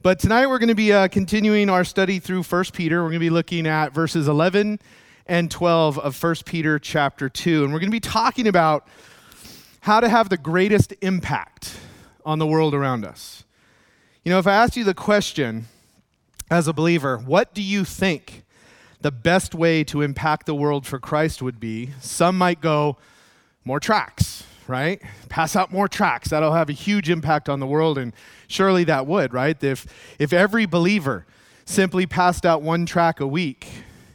But tonight we're going to be uh, continuing our study through 1 Peter. We're going to be looking at verses 11 and 12 of 1 Peter chapter 2. And we're going to be talking about how to have the greatest impact on the world around us. You know, if I asked you the question as a believer, what do you think the best way to impact the world for Christ would be? Some might go, more tracts right? Pass out more tracts. That'll have a huge impact on the world, and surely that would, right? If, if every believer simply passed out one tract a week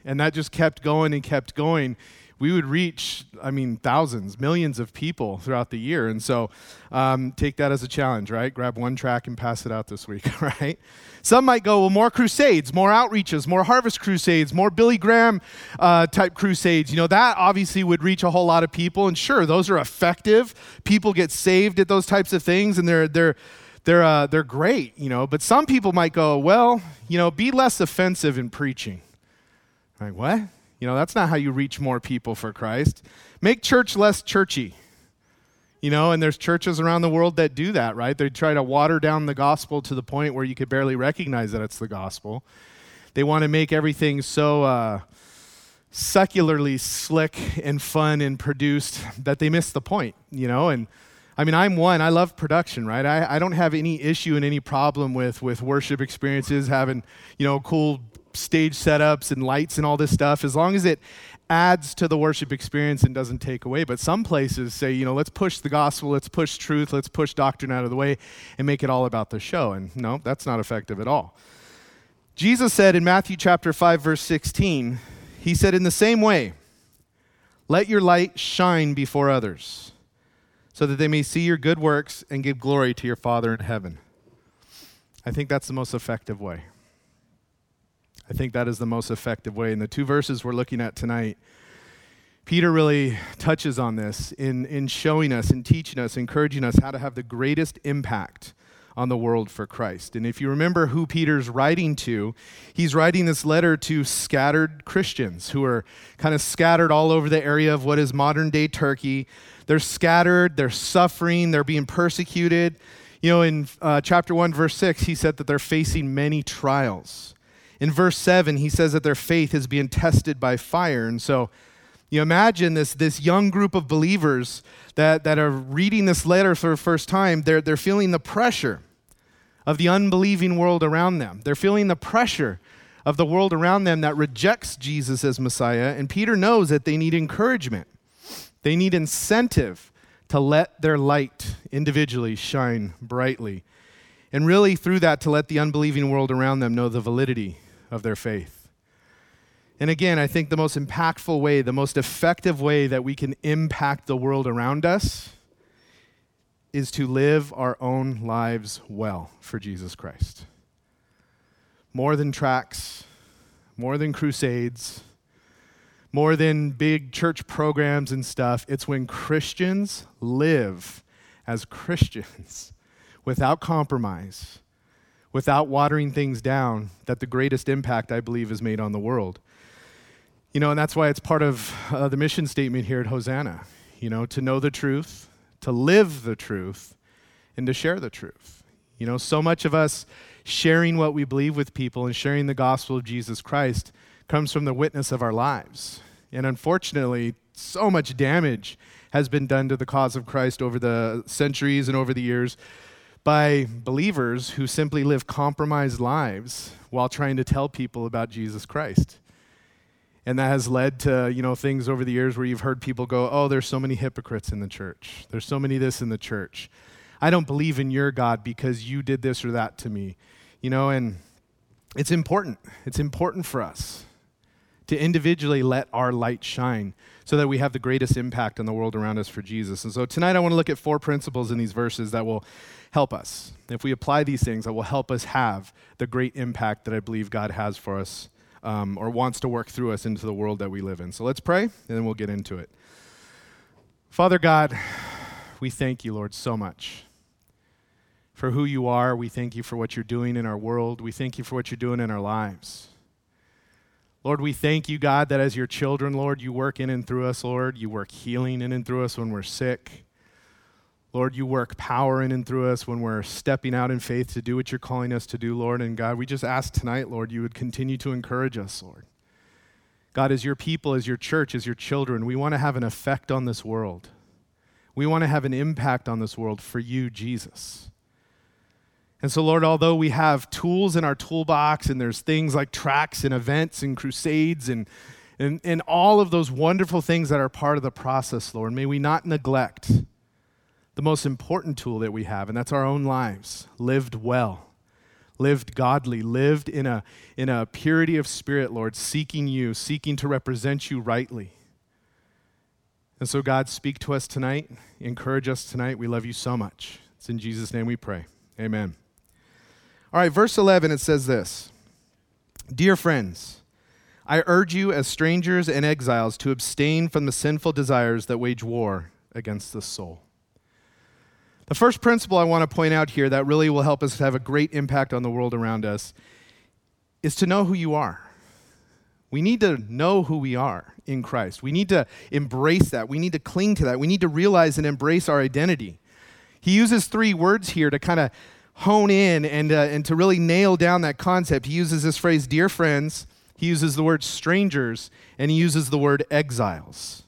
and that just kept going and kept going, we would reach, I mean, thousands, millions of people throughout the year. And so um, take that as a challenge, right? Grab one track and pass it out this week, right? Some might go, well, more crusades, more outreaches, more harvest crusades, more Billy Graham uh, type crusades. You know, that obviously would reach a whole lot of people. And sure, those are effective. People get saved at those types of things, and they're, they're, they're, uh, they're great, you know. But some people might go, well, you know, be less offensive in preaching. Like, what? You know, that's not how you reach more people for Christ. Make church less churchy. You know, and there's churches around the world that do that, right? They try to water down the gospel to the point where you could barely recognize that it's the gospel. They want to make everything so uh, secularly slick and fun and produced that they miss the point, you know? And I mean, I'm one, I love production, right? I, I don't have any issue and any problem with, with worship experiences, having, you know, cool stage setups and lights and all this stuff, as long as it adds to the worship experience and doesn't take away. But some places say, you know, let's push the gospel, let's push truth, let's push doctrine out of the way and make it all about the show. And no, that's not effective at all. Jesus said in Matthew chapter 5 verse 16, he said in the same way, let your light shine before others, so that they may see your good works and give glory to your Father in heaven. I think that's the most effective way. I think that is the most effective way. In the two verses we're looking at tonight, Peter really touches on this in, in showing us and teaching us, encouraging us how to have the greatest impact on the world for Christ. And if you remember who Peter's writing to, he's writing this letter to scattered Christians who are kind of scattered all over the area of what is modern day Turkey. They're scattered, they're suffering, they're being persecuted. You know, in uh, chapter 1, verse 6, he said that they're facing many trials. In verse 7, he says that their faith is being tested by fire. And so, you imagine this, this young group of believers that, that are reading this letter for the first time, they're, they're feeling the pressure of the unbelieving world around them. They're feeling the pressure of the world around them that rejects Jesus as Messiah. And Peter knows that they need encouragement, they need incentive to let their light individually shine brightly. And really, through that, to let the unbelieving world around them know the validity of their faith. And again, I think the most impactful way, the most effective way that we can impact the world around us is to live our own lives well for Jesus Christ. More than tracts, more than crusades, more than big church programs and stuff. It's when Christians live as Christians without compromise without watering things down that the greatest impact, I believe, is made on the world. You know, and that's why it's part of uh, the mission statement here at Hosanna, you know, to know the truth, to live the truth, and to share the truth. You know, so much of us sharing what we believe with people and sharing the gospel of Jesus Christ comes from the witness of our lives. And unfortunately, so much damage has been done to the cause of Christ over the centuries and over the years by believers who simply live compromised lives while trying to tell people about Jesus Christ. And that has led to, you know, things over the years where you've heard people go, "Oh, there's so many hypocrites in the church. There's so many this in the church. I don't believe in your God because you did this or that to me." You know, and it's important. It's important for us to individually let our light shine so that we have the greatest impact on the world around us for Jesus. And so tonight I want to look at four principles in these verses that will help us. If we apply these things, that will help us have the great impact that I believe God has for us um, or wants to work through us into the world that we live in. So let's pray, and then we'll get into it. Father God, we thank you, Lord, so much for who you are. We thank you for what you're doing in our world. We thank you for what you're doing in our lives. Lord, we thank you, God, that as your children, Lord, you work in and through us, Lord. You work healing in and through us when we're sick. Lord, you work power in and through us when we're stepping out in faith to do what you're calling us to do, Lord. And God, we just ask tonight, Lord, you would continue to encourage us, Lord. God, as your people, as your church, as your children, we want to have an effect on this world. We want to have an impact on this world for you, Jesus. And so, Lord, although we have tools in our toolbox and there's things like tracks and events and crusades and, and, and all of those wonderful things that are part of the process, Lord, may we not neglect the most important tool that we have, and that's our own lives, lived well, lived godly, lived in a, in a purity of spirit, Lord, seeking you, seeking to represent you rightly. And so, God, speak to us tonight, encourage us tonight. We love you so much. It's in Jesus' name we pray. Amen. All right, verse 11, it says this Dear friends, I urge you as strangers and exiles to abstain from the sinful desires that wage war against the soul. The first principle I want to point out here that really will help us have a great impact on the world around us is to know who you are. We need to know who we are in Christ. We need to embrace that. We need to cling to that. We need to realize and embrace our identity. He uses three words here to kind of hone in and, uh, and to really nail down that concept. He uses this phrase, dear friends, he uses the word strangers, and he uses the word exiles.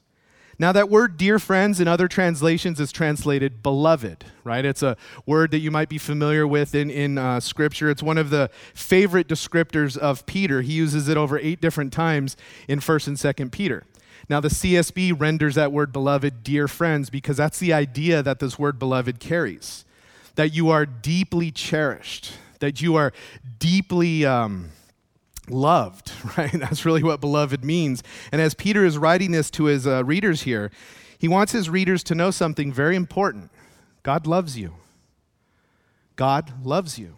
Now, that word dear friends in other translations is translated beloved, right? It's a word that you might be familiar with in, in uh, Scripture. It's one of the favorite descriptors of Peter. He uses it over eight different times in 1st and 2nd Peter. Now, the CSB renders that word beloved dear friends because that's the idea that this word beloved carries that you are deeply cherished, that you are deeply. Um, loved, right? That's really what beloved means. And as Peter is writing this to his uh, readers here, he wants his readers to know something very important God loves you. God loves you.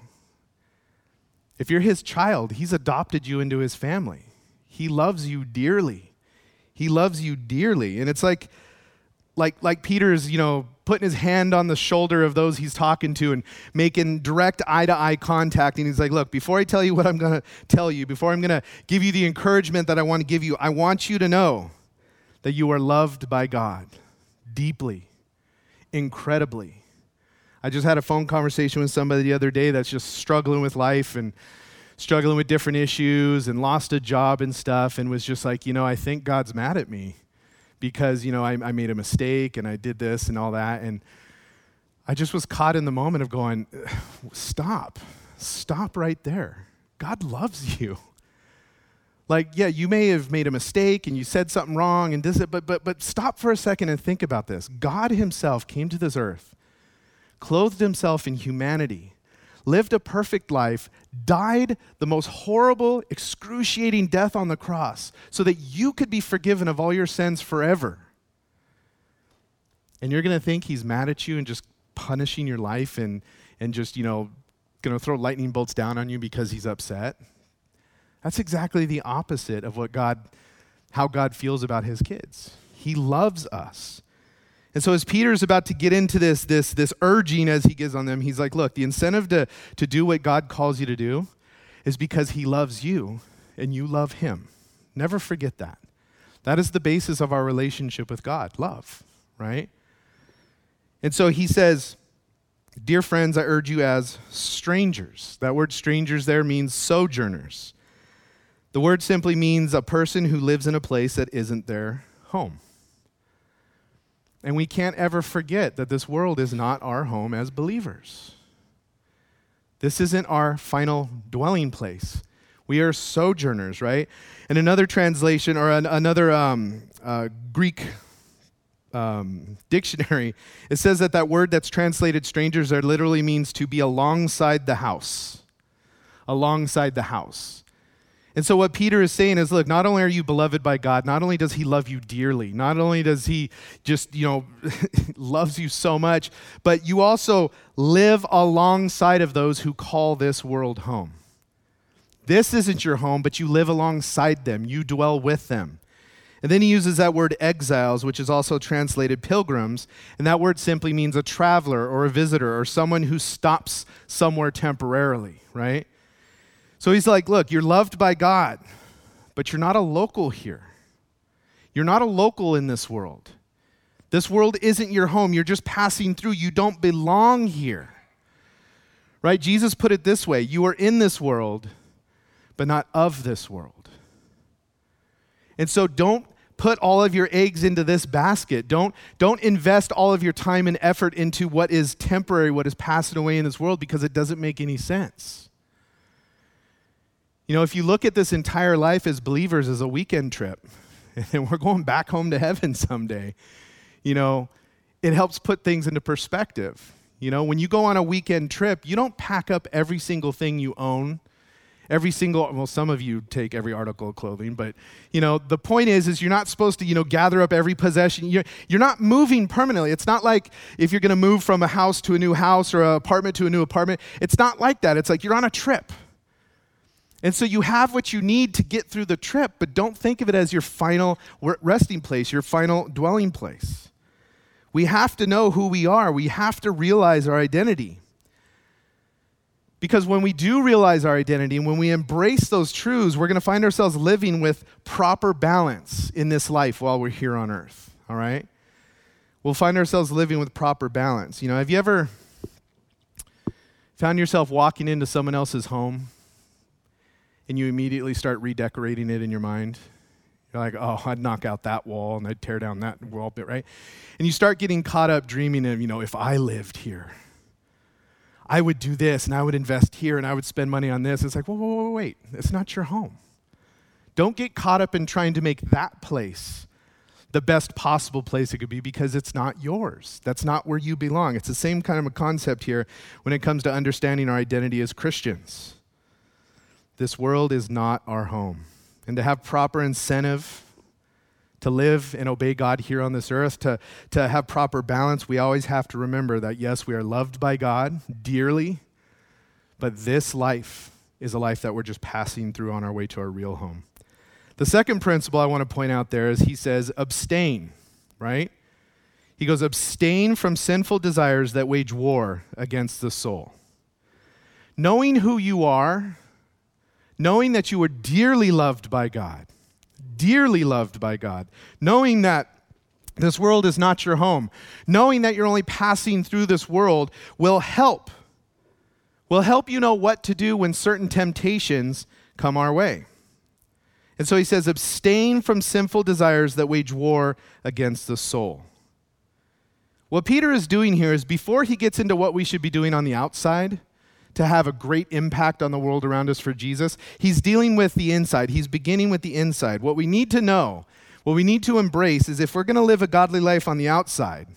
If you're his child, he's adopted you into his family. He loves you dearly. He loves you dearly. And it's like, like, like Peter's, you know, putting his hand on the shoulder of those he's talking to and making direct eye to eye contact. And he's like, Look, before I tell you what I'm going to tell you, before I'm going to give you the encouragement that I want to give you, I want you to know that you are loved by God deeply, incredibly. I just had a phone conversation with somebody the other day that's just struggling with life and struggling with different issues and lost a job and stuff and was just like, you know, I think God's mad at me because, you know, I, I made a mistake and I did this and all that. And I just was caught in the moment of going, stop, stop right there. God loves you. Like, yeah, you may have made a mistake and you said something wrong and this, but, but, but stop for a second and think about this. God Himself came to this earth, clothed Himself in humanity, lived a perfect life, died the most horrible, excruciating death on the cross so that you could be forgiven of all your sins forever. And you're going to think he's mad at you and just punishing your life and, and just, you know, going to throw lightning bolts down on you because he's upset. That's exactly the opposite of what God, how God feels about his kids. He loves us. And so as Peter is about to get into this, this, this urging as he gives on them, he's like, look, the incentive to, to do what God calls you to do is because he loves you and you love him. Never forget that. That is the basis of our relationship with God, love, right? And so he says, Dear friends, I urge you as strangers. That word strangers there means sojourners. The word simply means a person who lives in a place that isn't their home. And we can't ever forget that this world is not our home as believers. This isn't our final dwelling place. We are sojourners, right? And another translation or an, another um, uh, Greek um, dictionary, it says that that word that's translated strangers there literally means to be alongside the house. Alongside the house. And so, what Peter is saying is look, not only are you beloved by God, not only does he love you dearly, not only does he just, you know, loves you so much, but you also live alongside of those who call this world home. This isn't your home, but you live alongside them, you dwell with them. And then he uses that word exiles, which is also translated pilgrims. And that word simply means a traveler or a visitor or someone who stops somewhere temporarily, right? So he's like, Look, you're loved by God, but you're not a local here. You're not a local in this world. This world isn't your home. You're just passing through. You don't belong here. Right? Jesus put it this way You are in this world, but not of this world. And so don't put all of your eggs into this basket. Don't, don't invest all of your time and effort into what is temporary, what is passing away in this world, because it doesn't make any sense. You know, if you look at this entire life as believers as a weekend trip, and we're going back home to heaven someday, you know, it helps put things into perspective. You know, when you go on a weekend trip, you don't pack up every single thing you own. Every single well some of you take every article of clothing but you know the point is is you're not supposed to you know gather up every possession. You're, you're not moving permanently. It's not like if you're going to move from a house to a new house or an apartment to a new apartment. It's not like that. It's like you're on a trip and so you have what you need to get through the trip but don't think of it as your final resting place your final dwelling place we have to know who we are we have to realize our identity because when we do realize our identity and when we embrace those truths, we're going to find ourselves living with proper balance in this life while we're here on earth. All right? We'll find ourselves living with proper balance. You know, have you ever found yourself walking into someone else's home and you immediately start redecorating it in your mind? You're like, oh, I'd knock out that wall and I'd tear down that wall bit, right? And you start getting caught up dreaming of, you know, if I lived here I would do this and I would invest here and I would spend money on this. It's like, whoa, whoa, whoa, wait. It's not your home. Don't get caught up in trying to make that place the best possible place it could be because it's not yours. That's not where you belong. It's the same kind of a concept here when it comes to understanding our identity as Christians. This world is not our home. And to have proper incentive to live and obey God here on this earth, to, to have proper balance, we always have to remember that yes, we are loved by God dearly, but this life is a life that we're just passing through on our way to our real home. The second principle I want to point out there is he says, abstain, right? He goes, abstain from sinful desires that wage war against the soul. Knowing who you are, knowing that you are dearly loved by God, dearly loved by God, knowing that this world is not your home, knowing that you're only passing through this world will help. Will help you know what to do when certain temptations come our way. And so he says, abstain from sinful desires that wage war against the soul. What Peter is doing here is before he gets into what we should be doing on the outside, to have a great impact on the world around us for Jesus, he's dealing with the inside. He's beginning with the inside. What we need to know, what we need to embrace is if we're going to live a godly life on the outside,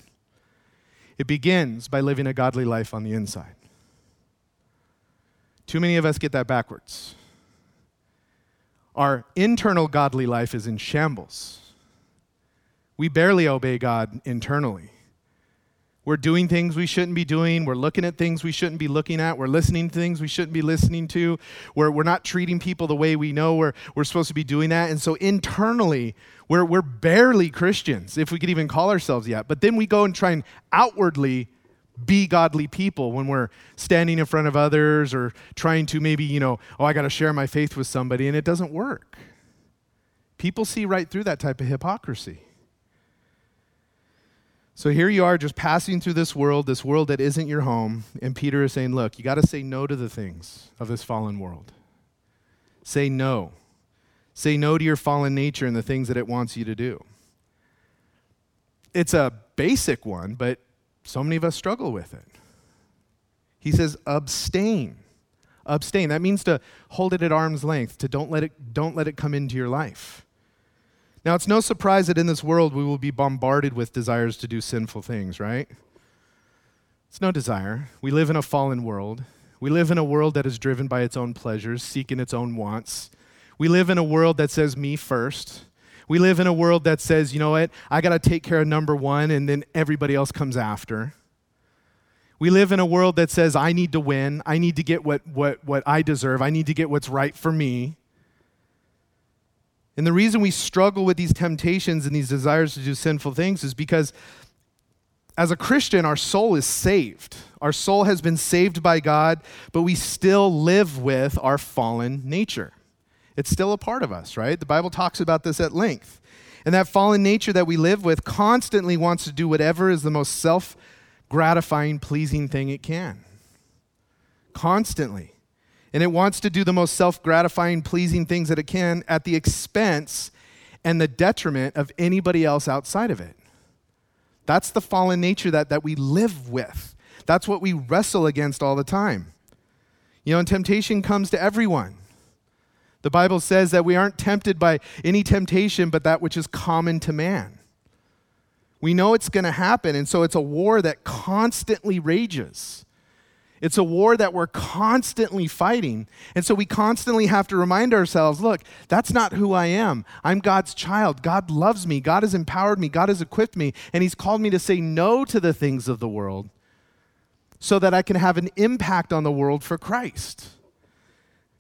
it begins by living a godly life on the inside. Too many of us get that backwards. Our internal godly life is in shambles. We barely obey God internally. We're doing things we shouldn't be doing. We're looking at things we shouldn't be looking at. We're listening to things we shouldn't be listening to. We're, we're not treating people the way we know we're, we're supposed to be doing that. And so internally, we're, we're barely Christians, if we could even call ourselves yet. But then we go and try and outwardly be godly people when we're standing in front of others or trying to maybe, you know, oh, I got to share my faith with somebody, and it doesn't work. People see right through that type of hypocrisy. So here you are just passing through this world, this world that isn't your home, and Peter is saying, Look, you got to say no to the things of this fallen world. Say no. Say no to your fallen nature and the things that it wants you to do. It's a basic one, but so many of us struggle with it. He says, abstain. Abstain. That means to hold it at arm's length, to don't let it, don't let it come into your life. Now, it's no surprise that in this world we will be bombarded with desires to do sinful things, right? It's no desire. We live in a fallen world. We live in a world that is driven by its own pleasures, seeking its own wants. We live in a world that says me first. We live in a world that says, you know what, I got to take care of number one and then everybody else comes after. We live in a world that says, I need to win. I need to get what, what, what I deserve. I need to get what's right for me. And the reason we struggle with these temptations and these desires to do sinful things is because as a Christian, our soul is saved. Our soul has been saved by God, but we still live with our fallen nature. It's still a part of us, right? The Bible talks about this at length. And that fallen nature that we live with constantly wants to do whatever is the most self gratifying, pleasing thing it can. Constantly. And it wants to do the most self gratifying, pleasing things that it can at the expense and the detriment of anybody else outside of it. That's the fallen nature that, that we live with. That's what we wrestle against all the time. You know, and temptation comes to everyone. The Bible says that we aren't tempted by any temptation but that which is common to man. We know it's going to happen, and so it's a war that constantly rages. It's a war that we're constantly fighting. And so we constantly have to remind ourselves look, that's not who I am. I'm God's child. God loves me. God has empowered me. God has equipped me. And He's called me to say no to the things of the world so that I can have an impact on the world for Christ.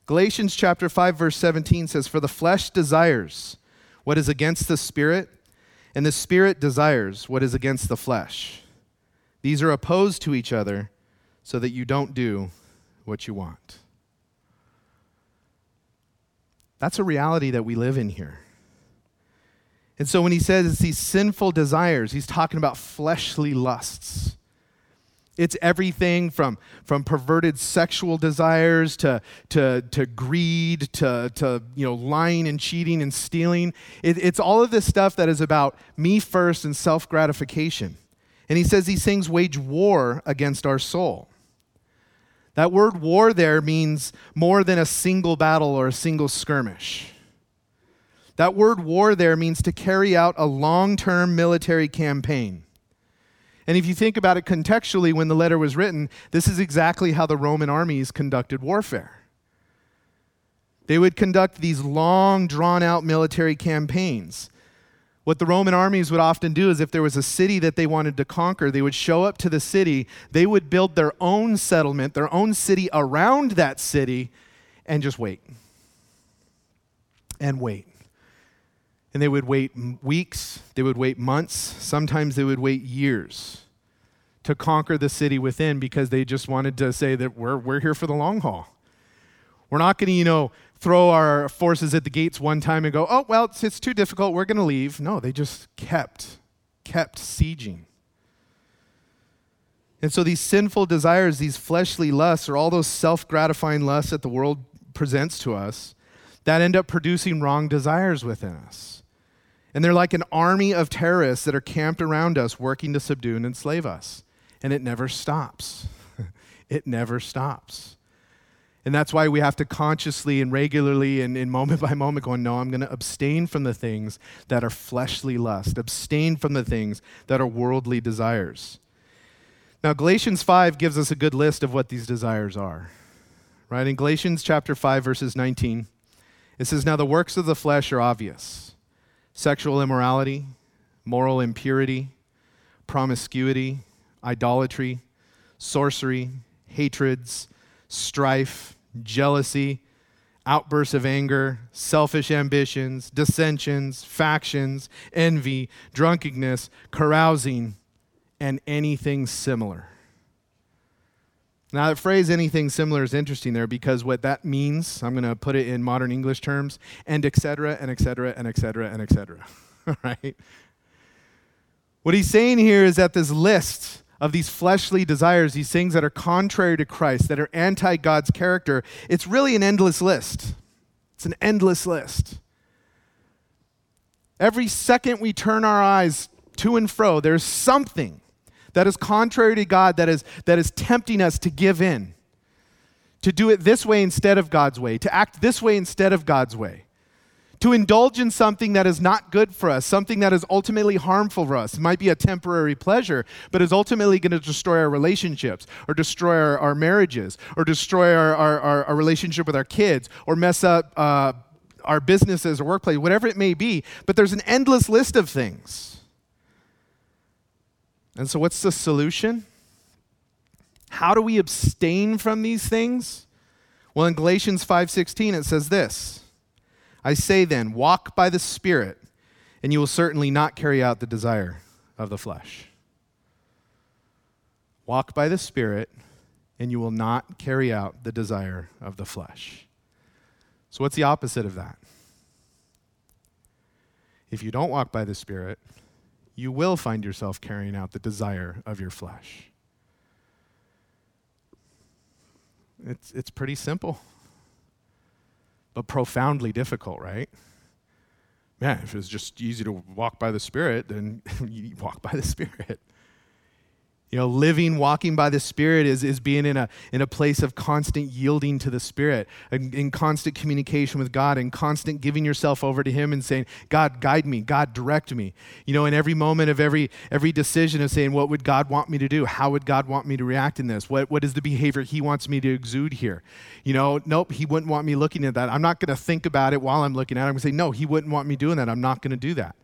Galatians chapter 5 verse 17 says for the flesh desires what is against the spirit and the spirit desires what is against the flesh. These are opposed to each other so that you don't do what you want. That's a reality that we live in here. And so when he says these sinful desires, he's talking about fleshly lusts. It's everything from, from perverted sexual desires to, to, to greed to, to you know, lying and cheating and stealing. It, it's all of this stuff that is about me first and self gratification. And he says these things wage war against our soul. That word war there means more than a single battle or a single skirmish. That word war there means to carry out a long term military campaign. And if you think about it contextually, when the letter was written, this is exactly how the Roman armies conducted warfare. They would conduct these long, drawn out military campaigns. What the Roman armies would often do is if there was a city that they wanted to conquer, they would show up to the city, they would build their own settlement, their own city around that city, and just wait. And wait. And they would wait weeks, they would wait months, sometimes they would wait years to conquer the city within because they just wanted to say that we're, we're here for the long haul. We're not going to, you know, throw our forces at the gates one time and go, oh, well, it's, it's too difficult, we're going to leave. No, they just kept, kept sieging. And so these sinful desires, these fleshly lusts, or all those self gratifying lusts that the world presents to us, that end up producing wrong desires within us. And they're like an army of terrorists that are camped around us, working to subdue and enslave us. And it never stops. it never stops. And that's why we have to consciously and regularly and, and moment by moment go, no, I'm going to abstain from the things that are fleshly lust, abstain from the things that are worldly desires. Now, Galatians 5 gives us a good list of what these desires are. Right? In Galatians chapter 5, verses 19, it says, Now the works of the flesh are obvious sexual immorality, moral impurity, promiscuity, idolatry, sorcery, hatreds, strife, jealousy, outbursts of anger, selfish ambitions, dissensions, factions, envy, drunkenness, carousing, and anything similar. Now, that phrase anything similar is interesting there because what that means, I'm going to put it in modern English terms, and et cetera, and et cetera, and et cetera, and et cetera. right? What he's saying here is that this list of these fleshly desires, these things that are contrary to Christ, that are anti God's character, it's really an endless list. It's an endless list. Every second we turn our eyes to and fro, there's something that is contrary to God, that is, that is tempting us to give in, to do it this way instead of God's way, to act this way instead of God's way, to indulge in something that is not good for us, something that is ultimately harmful for us. It might be a temporary pleasure, but is ultimately going to destroy our relationships, or destroy our, our marriages, or destroy our, our, our, relationship with our kids, or mess up uh, our businesses or workplace, whatever it may be. But there's an endless list of things. And so, what's the solution? How do we abstain from these things? Well, in Galatians 5:16 it says this. I say then, walk by the Spirit, and you will certainly not carry out the desire of the flesh. Walk by the Spirit, and you will not carry out the desire of the flesh. So, what's the opposite of that? If you don't walk by the Spirit, you will find yourself carrying out the desire of your flesh. It's, it's pretty simple, profoundly difficult, right? Man, if it's just easy to walk by the Spirit, then you walk by the Spirit. You know, living, walking by the Spirit is, is being in a, in a place of constant yielding to the Spirit, in, in constant communication with God, and constant giving yourself over to Him and saying, God, guide me, God, direct me. You know, in every moment of every, every decision of saying, what would God want me to do? How would God want me to react in this? What, what is the behavior He wants me to exude here? You know, nope, He wouldn't want me looking at that. I'm not going to think about it while I'm looking at it. I'm going to say, no, He wouldn't want me doing that. I'm not going to do that.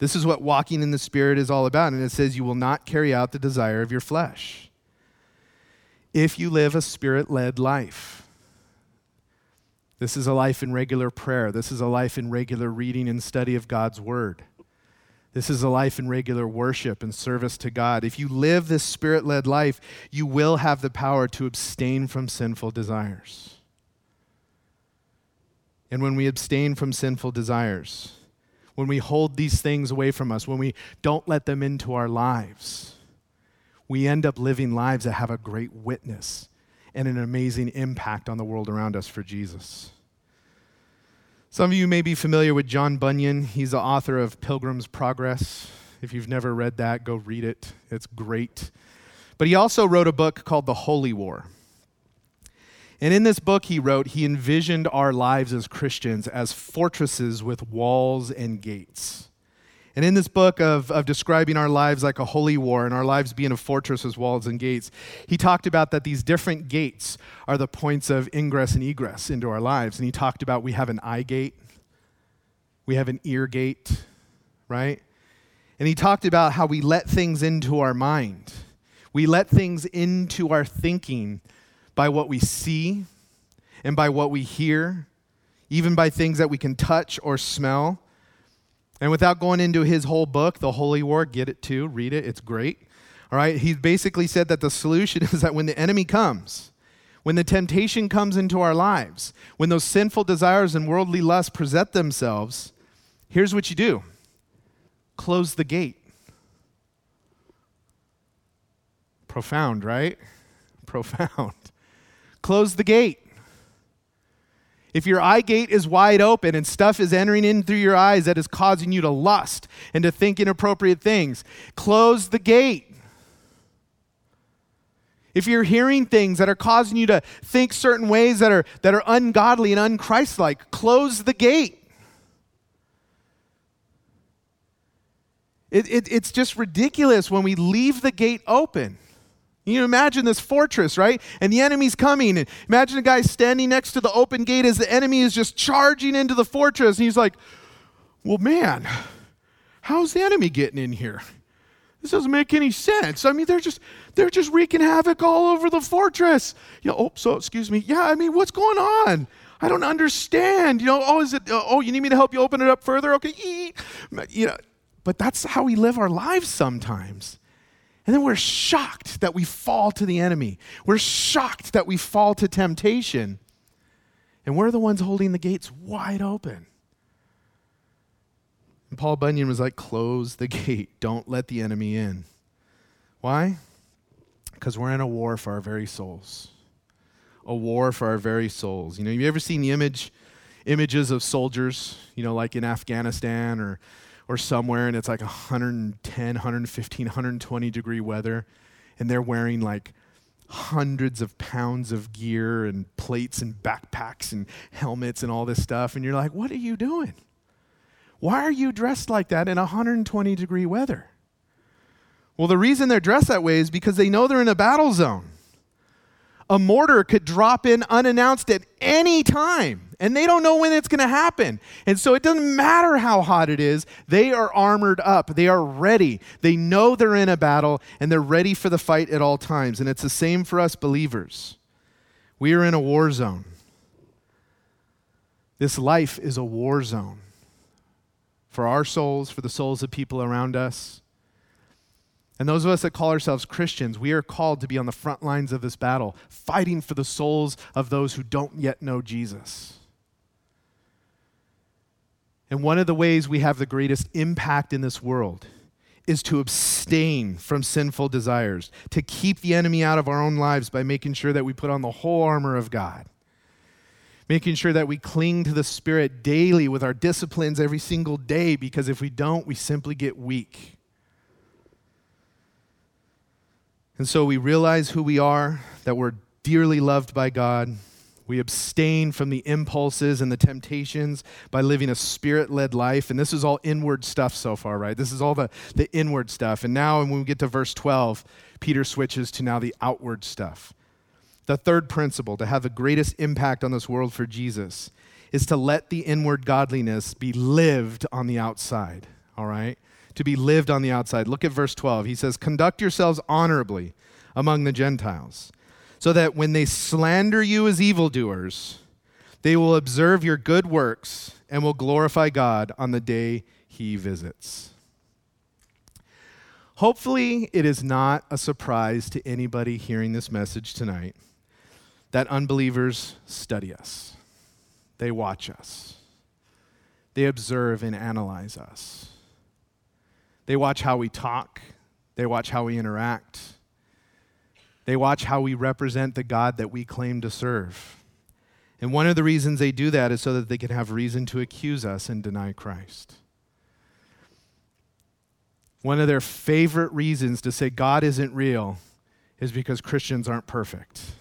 This is what walking in the Spirit is all about. And it says, You will not carry out the desire of your flesh. If you live a Spirit led life, this is a life in regular prayer. This is a life in regular reading and study of God's Word. This is a life in regular worship and service to God. If you live this spirit led life, you will have the power to abstain from sinful desires. And when we abstain from sinful desires, when we hold these things away from us, when we don't let them into our lives, we end up living lives that have a great witness and an amazing impact on the world around us for Jesus. Some of you may be familiar with John Bunyan. He's the author of Pilgrim's Progress. If you've never read that, go read it. It's great. But he also wrote a book called The Holy War. And in this book, he wrote, he envisioned our lives as Christians as fortresses with walls and gates. And in this book of, of describing our lives like a holy war and our lives being a fortress with walls and gates, he talked about that these different gates are the points of ingress and egress into our lives. And he talked about we have an eye gate, we have an ear gate, right? And he talked about how we let things into our mind, we let things into our thinking by what we see and by what we hear, even by things that we can touch or smell. And without going into his whole book, The Holy War, get it too, read it, it's great. All right, he basically said that the solution is that when the enemy comes, when the temptation comes into our lives, when those sinful desires and worldly lusts present themselves, here's what you do close the gate. Profound, right? Profound. Close the gate. If your eye gate is wide open and stuff is entering in through your eyes that is causing you to lust and to think inappropriate things, close the gate. If you're hearing things that are causing you to think certain ways that are, that are ungodly and unchristlike, close the gate. It, it, it's just ridiculous when we leave the gate open. You imagine this fortress, right? And the enemy's coming. And imagine a guy standing next to the open gate as the enemy is just charging into the fortress. And he's like, Well, man, how's the enemy getting in here? This doesn't make any sense. I mean, they're just they're just wreaking havoc all over the fortress. You know, oh, so excuse me. Yeah, I mean, what's going on? I don't understand. You know, oh, is it? Uh, oh, you need me to help you open it up further? Okay, you know, but that's how we live our lives sometimes. And then we're shocked that we fall to the enemy. We're shocked that we fall to temptation. And we're the ones holding the gates wide open. And Paul Bunyan was like, close the gate. Don't let the enemy in. Why? Because we're in a war for our very souls. A war for our very souls. You know, have you ever seen the image, images of soldiers, you know, like in Afghanistan or or somewhere and it's like 110, 115, 120 degree weather and they're wearing like hundreds of pounds of gear and plates and backpacks and helmets and all this stuff and you're like, "What are you doing? Why are you dressed like that in 120 degree weather?" Well, the reason they're dressed that way is because they know they're in a battle zone a mortar could drop in unannounced at any time, and they don't know when it's going to happen. And so it doesn't matter how hot it is, they are armored up, they are ready. They know they're in a battle, and they're ready for the fight at all times. And it's the same for us believers. We are in a war zone. This life is a war zone for our souls, for the souls of people around us. And those of us that call ourselves Christians, we are called to be on the front lines of this battle, fighting for the souls of those who don't yet know Jesus. And one of the ways we have the greatest impact in this world is to abstain from sinful desires, to keep the enemy out of our own lives by making sure that we put on the whole armor of God, making sure that we cling to the Spirit daily with our disciplines every single day, because if we don't, we simply get weak. And so we realize who we are, that we're dearly loved by God, we abstain from the impulses and the temptations by living a spirit led life. And this is all inward stuff so far, right? This is all the, the inward stuff. And now, when we get to verse 12, Peter switches to now the outward stuff. The third principle to have the greatest impact on this world for Jesus is to let the inward godliness be lived on the outside, all right? To be lived on the outside. Look at verse 12. He says, Conduct yourselves honorably among the Gentiles so that when they slander you as evildoers, they will observe your good works and will glorify God on the day he visits. Hopefully, it is not a surprise to anybody hearing this message tonight that unbelievers study us, they watch us, they observe and analyze us. They watch how we talk, they watch how we interact, they watch how we represent the God that we claim to serve. And one of the reasons they do that is so that they can have reason to accuse us and deny Christ. One of their favorite reasons to say God isn't real is because Christians aren't perfect.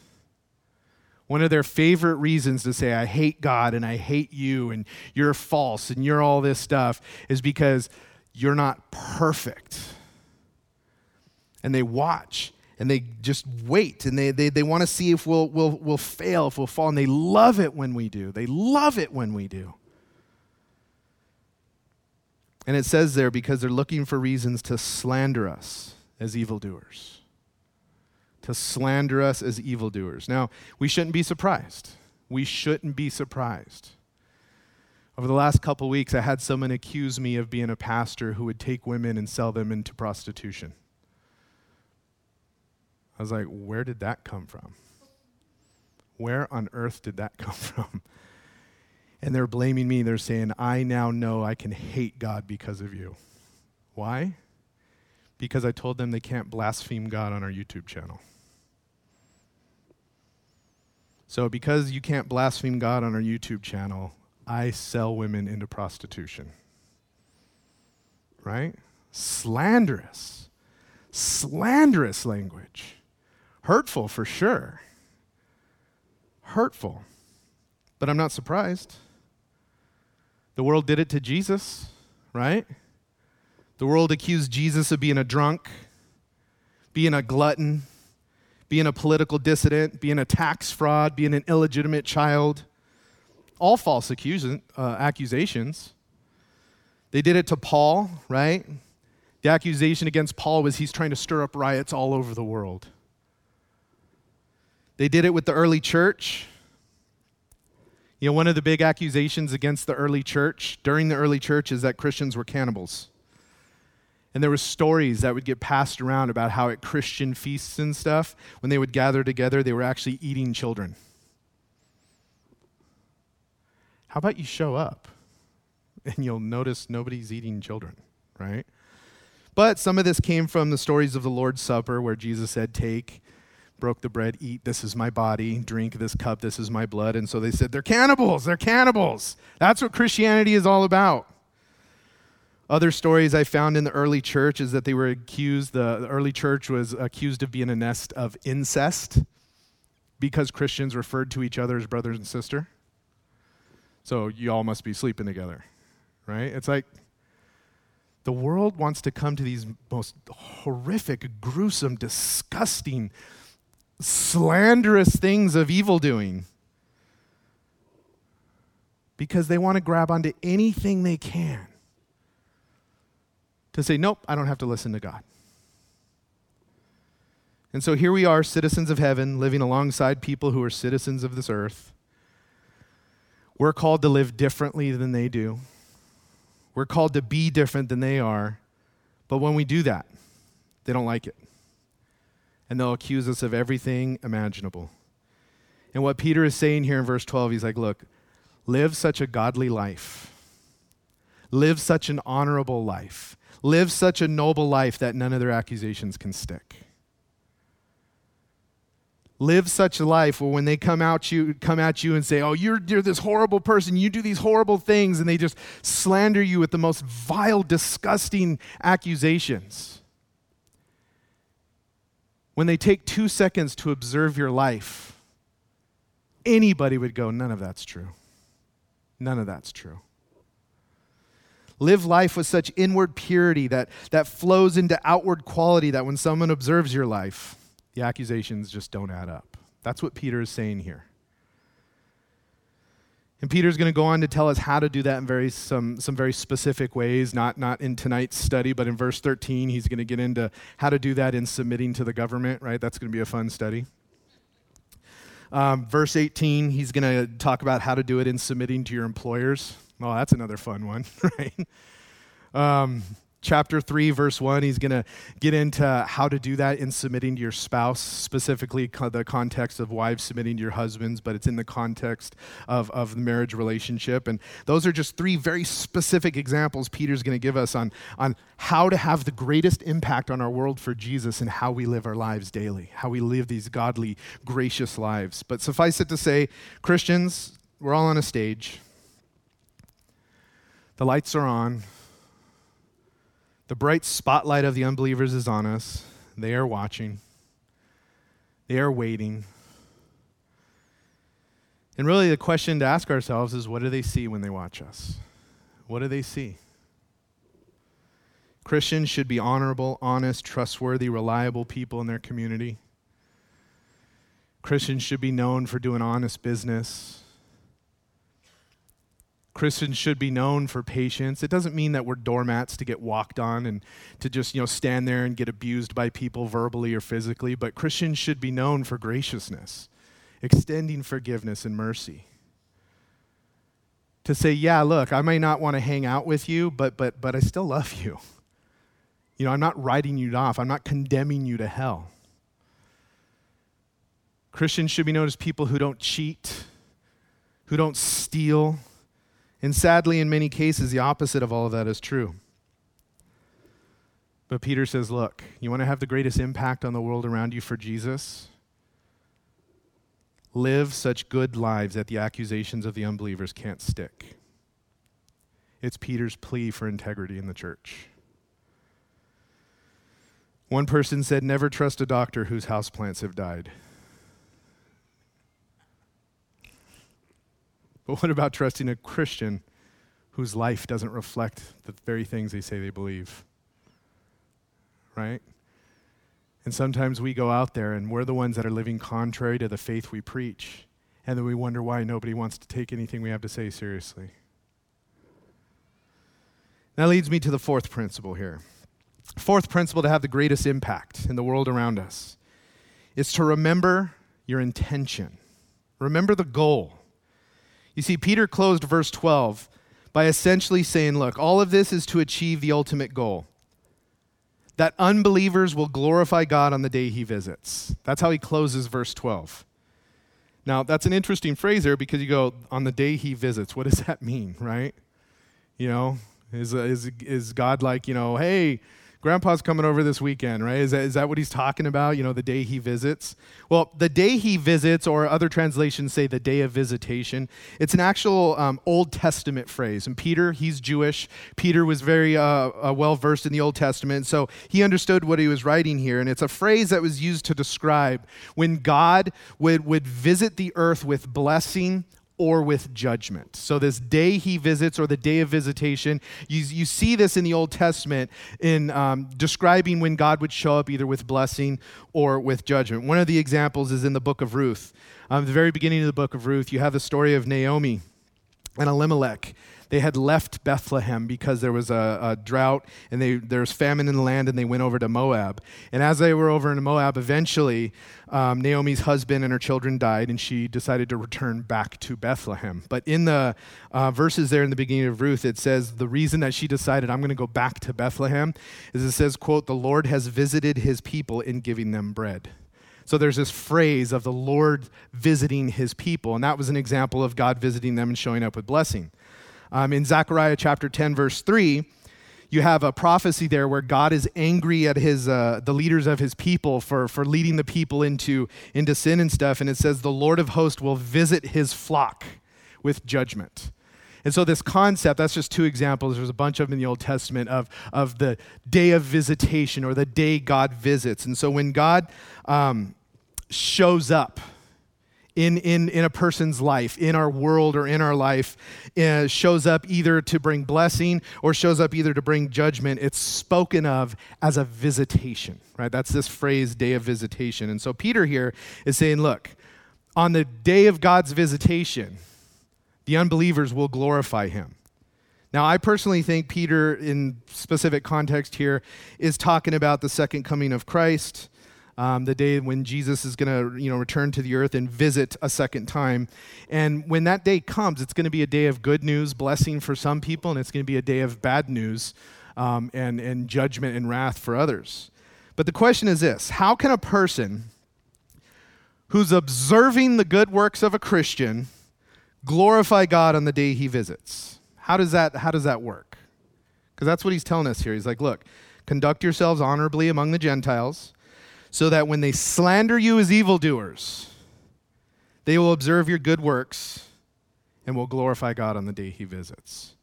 One of their favorite reasons to say, I hate God and I hate you and you're false and you're all this stuff is because you're not perfect. And they watch and they just wait and they, they, they want to see if we'll, we'll, we'll fail, if we'll fall. And they love it when we do. They love it when we do. And it says there because they're looking for reasons to slander us as evildoers. To slander us as evildoers. Now, we shouldn't be surprised. We shouldn't be surprised. Over the last couple weeks, I had someone accuse me of being a pastor who would take women and sell them into prostitution. I was like, where did that come from? Where on earth did that come from? And they're blaming me. They're saying, I now know I can hate God because of you. Why? Because I told them they can't blaspheme God on our YouTube channel. So, because you can't blaspheme God on our YouTube channel, I sell women into prostitution. Right? Slanderous. Slanderous language. Hurtful for sure. Hurtful. But I'm not surprised. The world did it to Jesus, right? The world accused Jesus of being a drunk, being a glutton, being a political dissident, being a tax fraud, being an illegitimate child. All false accus- uh, accusations. They did it to Paul, right? The accusation against Paul was he's trying to stir up riots all over the world. They did it with the early church. You know, one of the big accusations against the early church during the early church is that Christians were cannibals. And there were stories that would get passed around about how at Christian feasts and stuff, when they would gather together, they were actually eating children. How about you show up and you'll notice nobody's eating children, right? But some of this came from the stories of the Lord's Supper where Jesus said, Take broke the bread, eat, this is my body, drink this cup, this is my blood. And so they said, they're cannibals, they're cannibals. That's what Christianity is all about. Other stories I found in the early church is that they were accused, the, early church was accused of being a nest of incest because Christians referred to each other as brothers and sister. So you all must be sleeping together, right? It's like the world wants to come to these most horrific, gruesome, disgusting slanderous things of evil doing because they want to grab onto anything they can to say, nope, I don't have to listen to God. And so here we are, citizens of heaven, living alongside people who are citizens of this earth. We're called to live differently than they do. We're called to be different than they are. But when we do that, they don't like it and they'll accuse us of everything imaginable. And what Peter is saying here in verse 12, he's like, look, live such a godly life. live such an honorable life, live such a noble life that none of their accusations can stick. Live such a life where when they come out you come at you and say, "Oh, you're you're this horrible person. You do these horrible things," and they just slander you with the most vile, disgusting accusations. When they take 2 seconds to observe your life, anybody would go, "None of that's true." None of that's true. Live life with such inward purity that, that flows into outward quality that when someone observes your life, the accusations just don't add up. That's what Peter is saying here. And Peter's going to go on to tell us how to do that in very some, some very specific ways, not, not in tonight's study, but in verse 13, he's going to get into how to do that in submitting to the government, right? That's going to be a fun study. Um, verse 18, he's going to talk about how to do it in submitting to your employers. Well, that's another fun one, right? Um, chapter 3, verse 1, he's going to get into how to do that in submitting to your spouse, specifically the context of wives submitting to your husbands, but it's in the context of, of the marriage relationship. And those are just three very specific examples Peter's going to give us on, on how to have the greatest impact on our world for Jesus and how we live our lives daily, how we live these godly, gracious lives. But suffice it to say, Christians, we're all on a stage. The lights are on. The bright spotlight of the unbelievers is on us. They are watching, they are waiting. And really, the question to ask ourselves is what do they see when they watch us? What do they see? Christians should be honorable, honest, trustworthy, reliable people in their community. Christians should be known for doing honest business, Christians should be known for patience. It doesn't mean that we're doormats to get walked on and to just, you know, stand there and get abused by people verbally or physically, but Christians should be known for graciousness, extending forgiveness and mercy. To say, yeah, look, I may not want to hang out with you, but but but I still love you. You know, I'm not writing you off. I'm not condemning you to hell. Christians should be known as people who don't cheat, who don't steal, and sadly, in many cases, the opposite of all of that is true. But Peter says, Look, you want to have the greatest impact on the world around you for Jesus? Live such good lives that the accusations of the unbelievers can't stick. It's Peter's plea for integrity in the church. One person said, Never trust a doctor whose houseplants have died. But what about trusting a Christian whose life doesn't reflect the very things they say they believe? Right? And sometimes we go out there and we're the ones that are living contrary to the faith we preach. And then we wonder why nobody wants to take anything we have to say seriously. That leads me to the fourth principle here. Fourth principle to have the greatest impact in the world around us is to remember your intention. Remember the goal. You see, Peter closed verse 12 by essentially saying, Look, all of this is to achieve the ultimate goal that unbelievers will glorify God on the day he visits. That's how he closes verse 12. Now, that's an interesting phrase there because you go, on the day he visits. What does that mean, right? You know, is, is, is God like, you know, hey, Grandpa's coming over this weekend, right? Is that, is that what he's talking about? You know, the day he visits? Well, the day he visits, or other translations say the day of visitation, it's an actual um, Old Testament phrase. And Peter, he's Jewish. Peter was very uh, uh, well versed in the Old Testament, so he understood what he was writing here. And it's a phrase that was used to describe when God would, would visit the earth with blessing or with judgment. So, this day he visits, or the day of visitation, you, you see this in the Old Testament in um, describing when God would show up either with blessing or with judgment. One of the examples is in the book of Ruth. Um, the very beginning of the book of Ruth, you have the story of Naomi and Elimelech they had left Bethlehem because there was a, a drought and they, there was famine in the land, and they went over to Moab. And as they were over in Moab, eventually um, Naomi's husband and her children died, and she decided to return back to Bethlehem. But in the uh, verses there in the beginning of Ruth, it says the reason that she decided I'm going to go back to Bethlehem is it says, "quote The Lord has visited His people in giving them bread." So there's this phrase of the Lord visiting his people, and that was an example of God visiting them and showing up with blessing. Um, in Zechariah chapter 10, verse 3, you have a prophecy there where God is angry at his uh, the leaders of his people for, for leading the people into, into sin and stuff. And it says, The Lord of hosts will visit his flock with judgment. And so, this concept, that's just two examples. There's a bunch of them in the Old Testament of, of the day of visitation or the day God visits. And so, when God um, shows up, in, in, in a person's life, in our world or in our life, uh, shows up either to bring blessing or shows up either to bring judgment. It's spoken of as a visitation, right? That's this phrase, day of visitation. And so Peter here is saying, look, on the day of God's visitation, the unbelievers will glorify him. Now, I personally think Peter, in specific context here, is talking about the second coming of Christ um, the day when Jesus is going to you know, return to the earth and visit a second time. And when that day comes, it's going to be a day of good news, blessing for some people, and it's going to be a day of bad news um, and, and judgment and wrath for others. But the question is this how can a person who's observing the good works of a Christian glorify God on the day he visits? How does that, how does that work? Because that's what he's telling us here. He's like, look, conduct yourselves honorably among the Gentiles so that when they slander you as evildoers, they will observe your good works and will glorify God on the day he visits.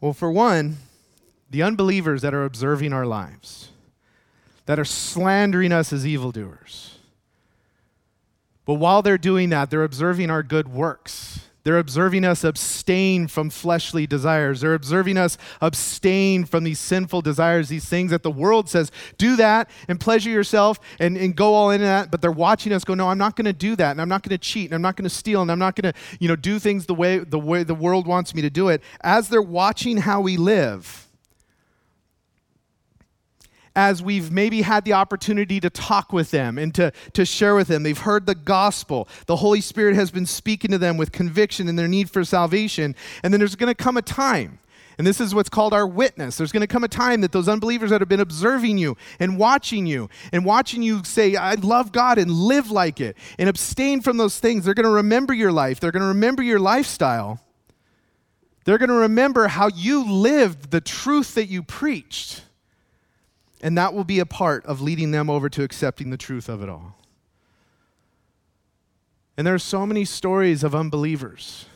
Well, for one, the unbelievers that are observing our lives, that are slandering us as evildoers. But while they're doing that, they're observing our good works they're observing us abstain from fleshly desires. They're observing us abstain from these sinful desires, these things that the world says, do that and pleasure yourself and, and go all in that. But they're watching us go, no, I'm not going to do that. And I'm not going to cheat. And I'm not going to steal. And I'm not going to, you know, do things the way, the way the world wants me to do it. As they're watching how we live, as we've maybe had the opportunity to talk with them and to, to share with them. They've heard the gospel. The Holy Spirit has been speaking to them with conviction in their need for salvation. And then there's going to come a time. And this is what's called our witness. There's going to come a time that those unbelievers that have been observing you and watching you and watching you say, I love God and live like it and abstain from those things, they're going to remember your life. They're going to remember your lifestyle. They're going to remember how you lived the truth that you preached. And that will be a part of leading them over to accepting the truth of it all. And there are so many stories of unbelievers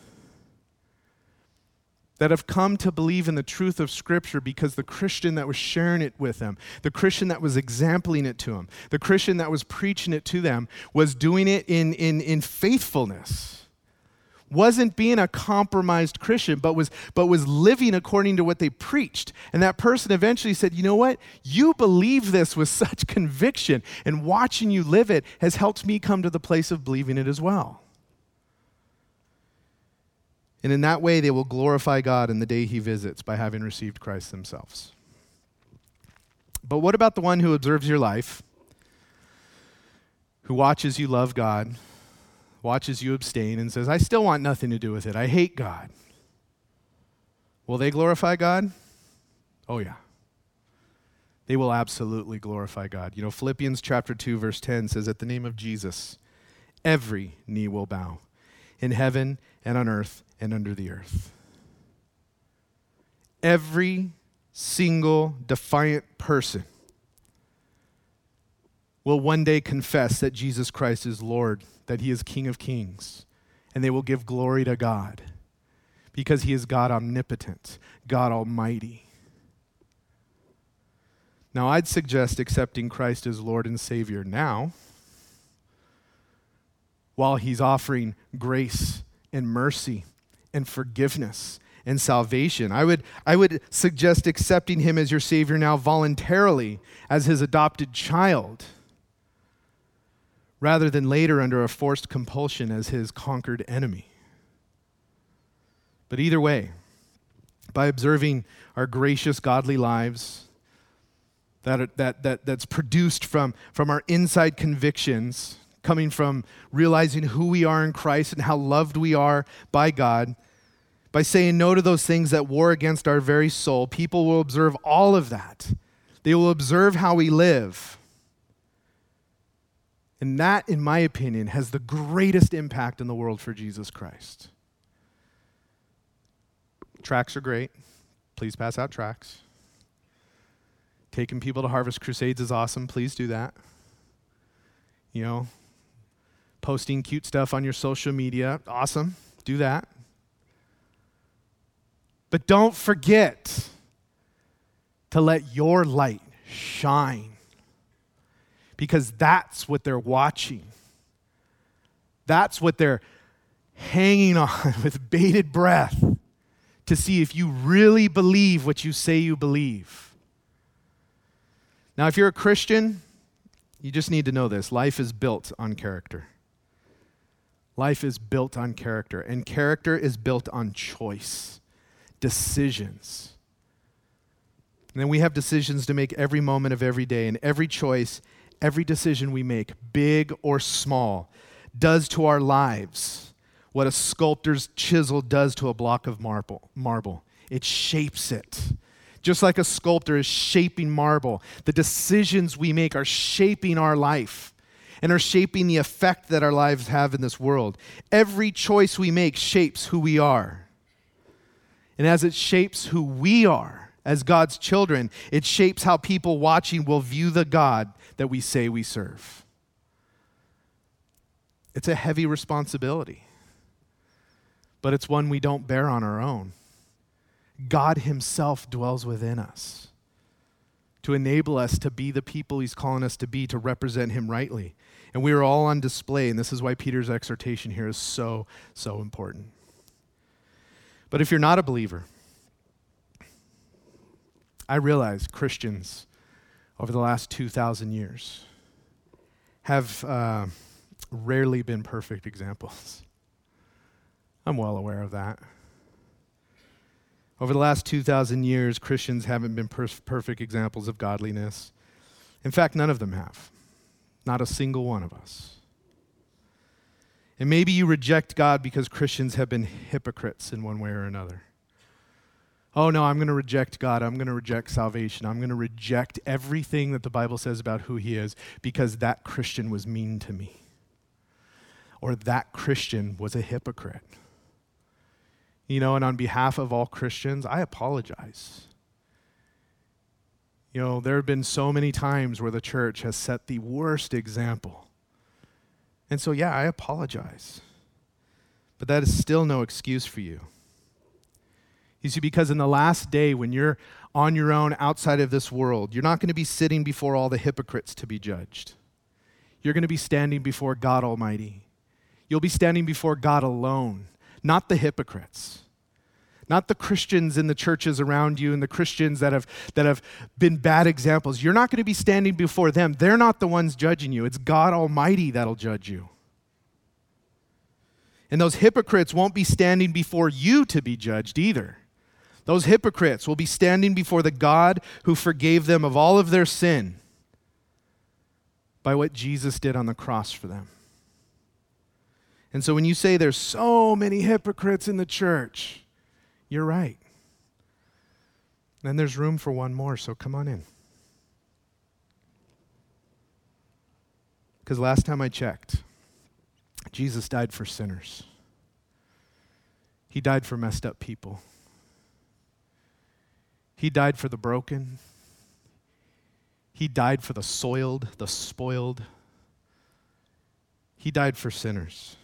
that have come to believe in the truth of Scripture because the Christian that was sharing it with them, the Christian that was exempling it to them, the Christian that was preaching it to them was doing it in, in, in faithfulness wasn't being a compromised Christian, but was, but was living according to what they preached. And that person eventually said, You know what? You believe this with such conviction, and watching you live it has helped me come to the place of believing it as well. And in that way, they will glorify God in the day He visits by having received Christ themselves. But what about the one who observes your life, who watches you love God? Watches you abstain and says, I still want nothing to do with it. I hate God. Will they glorify God? Oh, yeah. They will absolutely glorify God. You know, Philippians chapter 2, verse 10 says, At the name of Jesus, every knee will bow in heaven and on earth and under the earth. Every single defiant person will one day confess that Jesus Christ is Lord that he is King of kings, and they will give glory to God because he is God omnipotent, God almighty. Now, I'd suggest accepting Christ as Lord and Savior now while he's offering grace and mercy and forgiveness and salvation. I would, I would suggest accepting him as your Savior now voluntarily as his adopted child rather than later under a forced compulsion as his conquered enemy. But either way, by observing our gracious, godly lives, that, that, that, that's produced from, from our inside convictions, coming from realizing who we are in Christ and how loved we are by God, by saying no to those things that war against our very soul, people will observe all of that. They will observe how we live. And that, in my opinion, has the greatest impact in the world for Jesus Christ. Tracts are great. Please pass out tracts. Taking people to Harvest Crusades is awesome. Please do that. You know, posting cute stuff on your social media, awesome. Do that. But don't forget to let your light shine because that's what they're watching. That's what they're hanging on with bated breath to see if you really believe what you say you believe. Now, if you're a Christian, you just need to know this life is built on character. Life is built on character, and character is built on choice, decisions. And then we have decisions to make every moment of every day, and every choice, every decision we make, big or small, does to our lives what a sculptor's chisel does to a block of marble. marble. It shapes it. Just like a sculptor is shaping marble, the decisions we make are shaping our life and are shaping the effect that our lives have in this world. Every choice we make shapes who we are. And as it shapes who we are as God's children, it shapes how people watching will view the God that we say we serve. It's a heavy responsibility, but it's one we don't bear on our own. God Himself dwells within us to enable us to be the people He's calling us to be, to represent Him rightly. And we are all on display, and this is why Peter's exhortation here is so, so important. But if you're not a believer, I realize Christians over the last 2,000 years have uh, rarely been perfect examples. I'm well aware of that. Over the last 2,000 years, Christians haven't been per- perfect examples of godliness. In fact, none of them have. Not a single one of us. And maybe you reject God because Christians have been hypocrites in one way or another. Oh no, I'm going to reject God. I'm going to reject salvation. I'm going to reject everything that the Bible says about who He is because that Christian was mean to me. Or that Christian was a hypocrite. You know, and on behalf of all Christians, I apologize. You know, there have been so many times where the church has set the worst example. And so, yeah, I apologize. But that is still no excuse for you. You see, because in the last day, when you're on your own outside of this world, you're not going to be sitting before all the hypocrites to be judged. You're going to be standing before God Almighty. You'll be standing before God alone not the hypocrites, not the Christians in the churches around you and the Christians that have, that have been bad examples. You're not going to be standing before them. They're not the ones judging you, it's God Almighty that'll judge you. And those hypocrites won't be standing before you to be judged either. Those hypocrites will be standing before the God who forgave them of all of their sin by what Jesus did on the cross for them. And so when you say there's so many hypocrites in the church, you're right. Then there's room for one more, so come on in. Because last time I checked, Jesus died for sinners. He died for messed up people. He died for the broken. He died for the soiled, the spoiled. He died for sinners.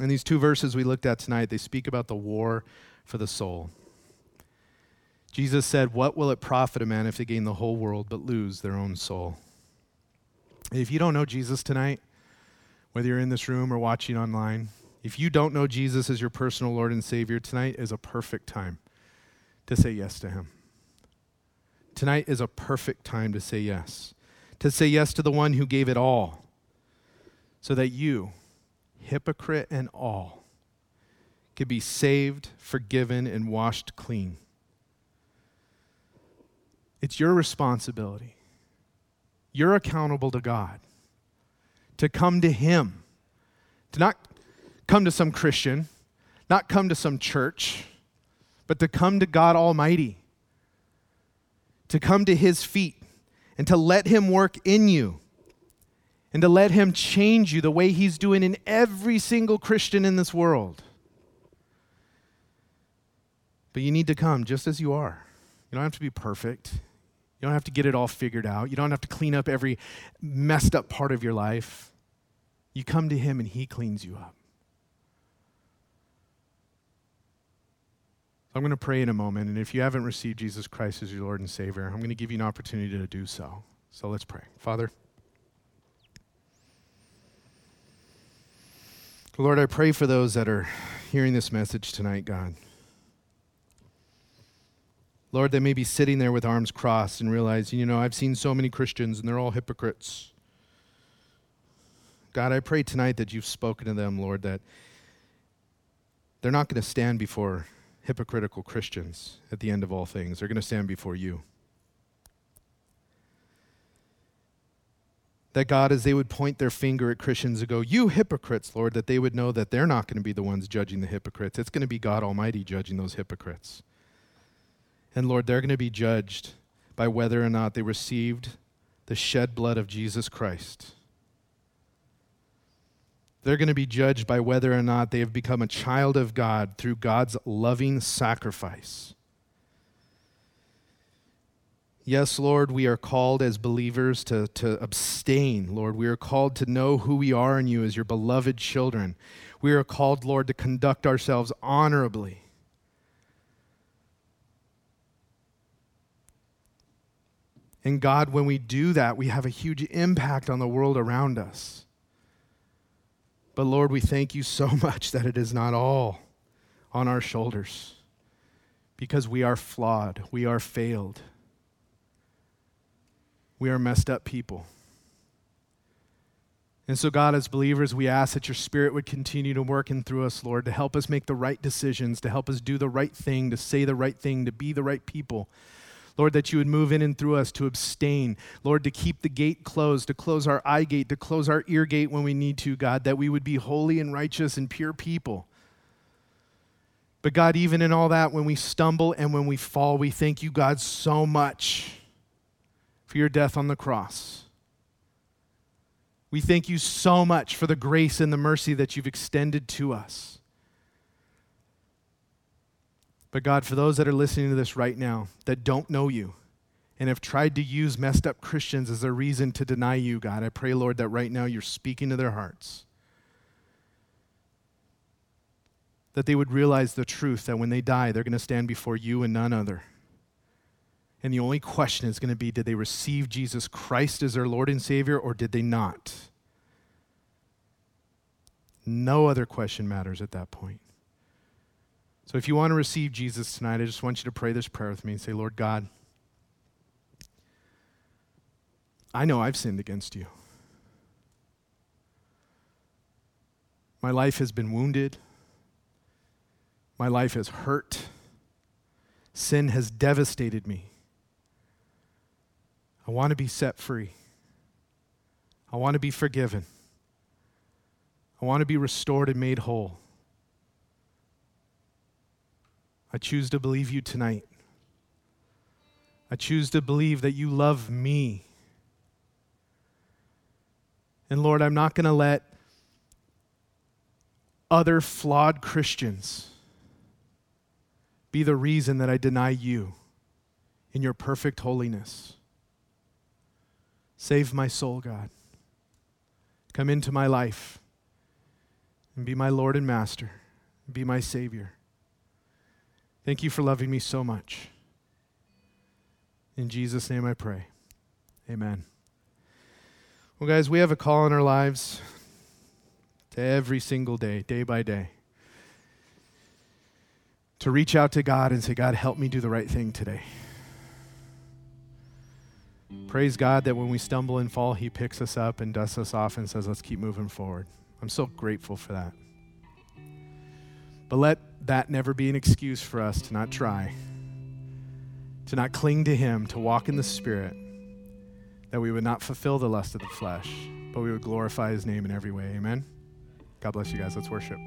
And these two verses we looked at tonight, they speak about the war for the soul. Jesus said, What will it profit a man if they gain the whole world but lose their own soul? If you don't know Jesus tonight, whether you're in this room or watching online, if you don't know Jesus as your personal Lord and Savior, tonight is a perfect time to say yes to Him. Tonight is a perfect time to say yes. To say yes to the one who gave it all so that you hypocrite and all, could be saved, forgiven, and washed clean. It's your responsibility. You're accountable to God to come to Him, to not come to some Christian, not come to some church, but to come to God Almighty, to come to His feet, and to let Him work in you and to let Him change you the way He's doing in every single Christian in this world. But you need to come just as you are. You don't have to be perfect. You don't have to get it all figured out. You don't have to clean up every messed up part of your life. You come to Him and He cleans you up. I'm going to pray in a moment, and if you haven't received Jesus Christ as your Lord and Savior, I'm going to give you an opportunity to do so. So let's pray. Father, Lord, I pray for those that are hearing this message tonight, God. Lord, they may be sitting there with arms crossed and realizing, you know, I've seen so many Christians and they're all hypocrites. God, I pray tonight that you've spoken to them, Lord, that they're not going to stand before hypocritical Christians at the end of all things. They're going to stand before you. That God, as they would point their finger at Christians and go, You hypocrites, Lord, that they would know that they're not going to be the ones judging the hypocrites. It's going to be God Almighty judging those hypocrites. And Lord, they're going to be judged by whether or not they received the shed blood of Jesus Christ. They're going to be judged by whether or not they have become a child of God through God's loving sacrifice. Yes, Lord, we are called as believers to, to abstain, Lord. We are called to know who we are in you as your beloved children. We are called, Lord, to conduct ourselves honorably. And God, when we do that, we have a huge impact on the world around us. But Lord, we thank you so much that it is not all on our shoulders. Because we are flawed, we are failed, we are messed up people. And so, God, as believers, we ask that your Spirit would continue to work in through us, Lord, to help us make the right decisions, to help us do the right thing, to say the right thing, to be the right people Lord, that you would move in and through us to abstain. Lord, to keep the gate closed, to close our eye gate, to close our ear gate when we need to, God, that we would be holy and righteous and pure people. But God, even in all that, when we stumble and when we fall, we thank you, God, so much for your death on the cross. We thank you so much for the grace and the mercy that you've extended to us. But God, for those that are listening to this right now that don't know you and have tried to use messed up Christians as a reason to deny you, God, I pray, Lord, that right now you're speaking to their hearts. That they would realize the truth that when they die, they're going to stand before you and none other. And the only question is going to be did they receive Jesus Christ as their Lord and Savior or did they not? No other question matters at that point. So if you want to receive Jesus tonight, I just want you to pray this prayer with me and say, Lord God, I know I've sinned against you. My life has been wounded. My life has hurt. Sin has devastated me. I want to be set free. I want to be forgiven. I want to be restored and made whole. I choose to believe you tonight. I choose to believe that you love me. And Lord, I'm not going to let other flawed Christians be the reason that I deny you in your perfect holiness. Save my soul, God. Come into my life and be my Lord and Master, be my Savior. Thank you for loving me so much. In Jesus' name I pray. Amen. Well, guys, we have a call in our lives to every single day, day by day, to reach out to God and say, God, help me do the right thing today. Praise God that when we stumble and fall, He picks us up and dusts us off and says, let's keep moving forward. I'm so grateful for that. But let that never be an excuse for us to not try, to not cling to Him, to walk in the Spirit, that we would not fulfill the lust of the flesh, but we would glorify His name in every way. Amen. God bless you guys. Let's worship.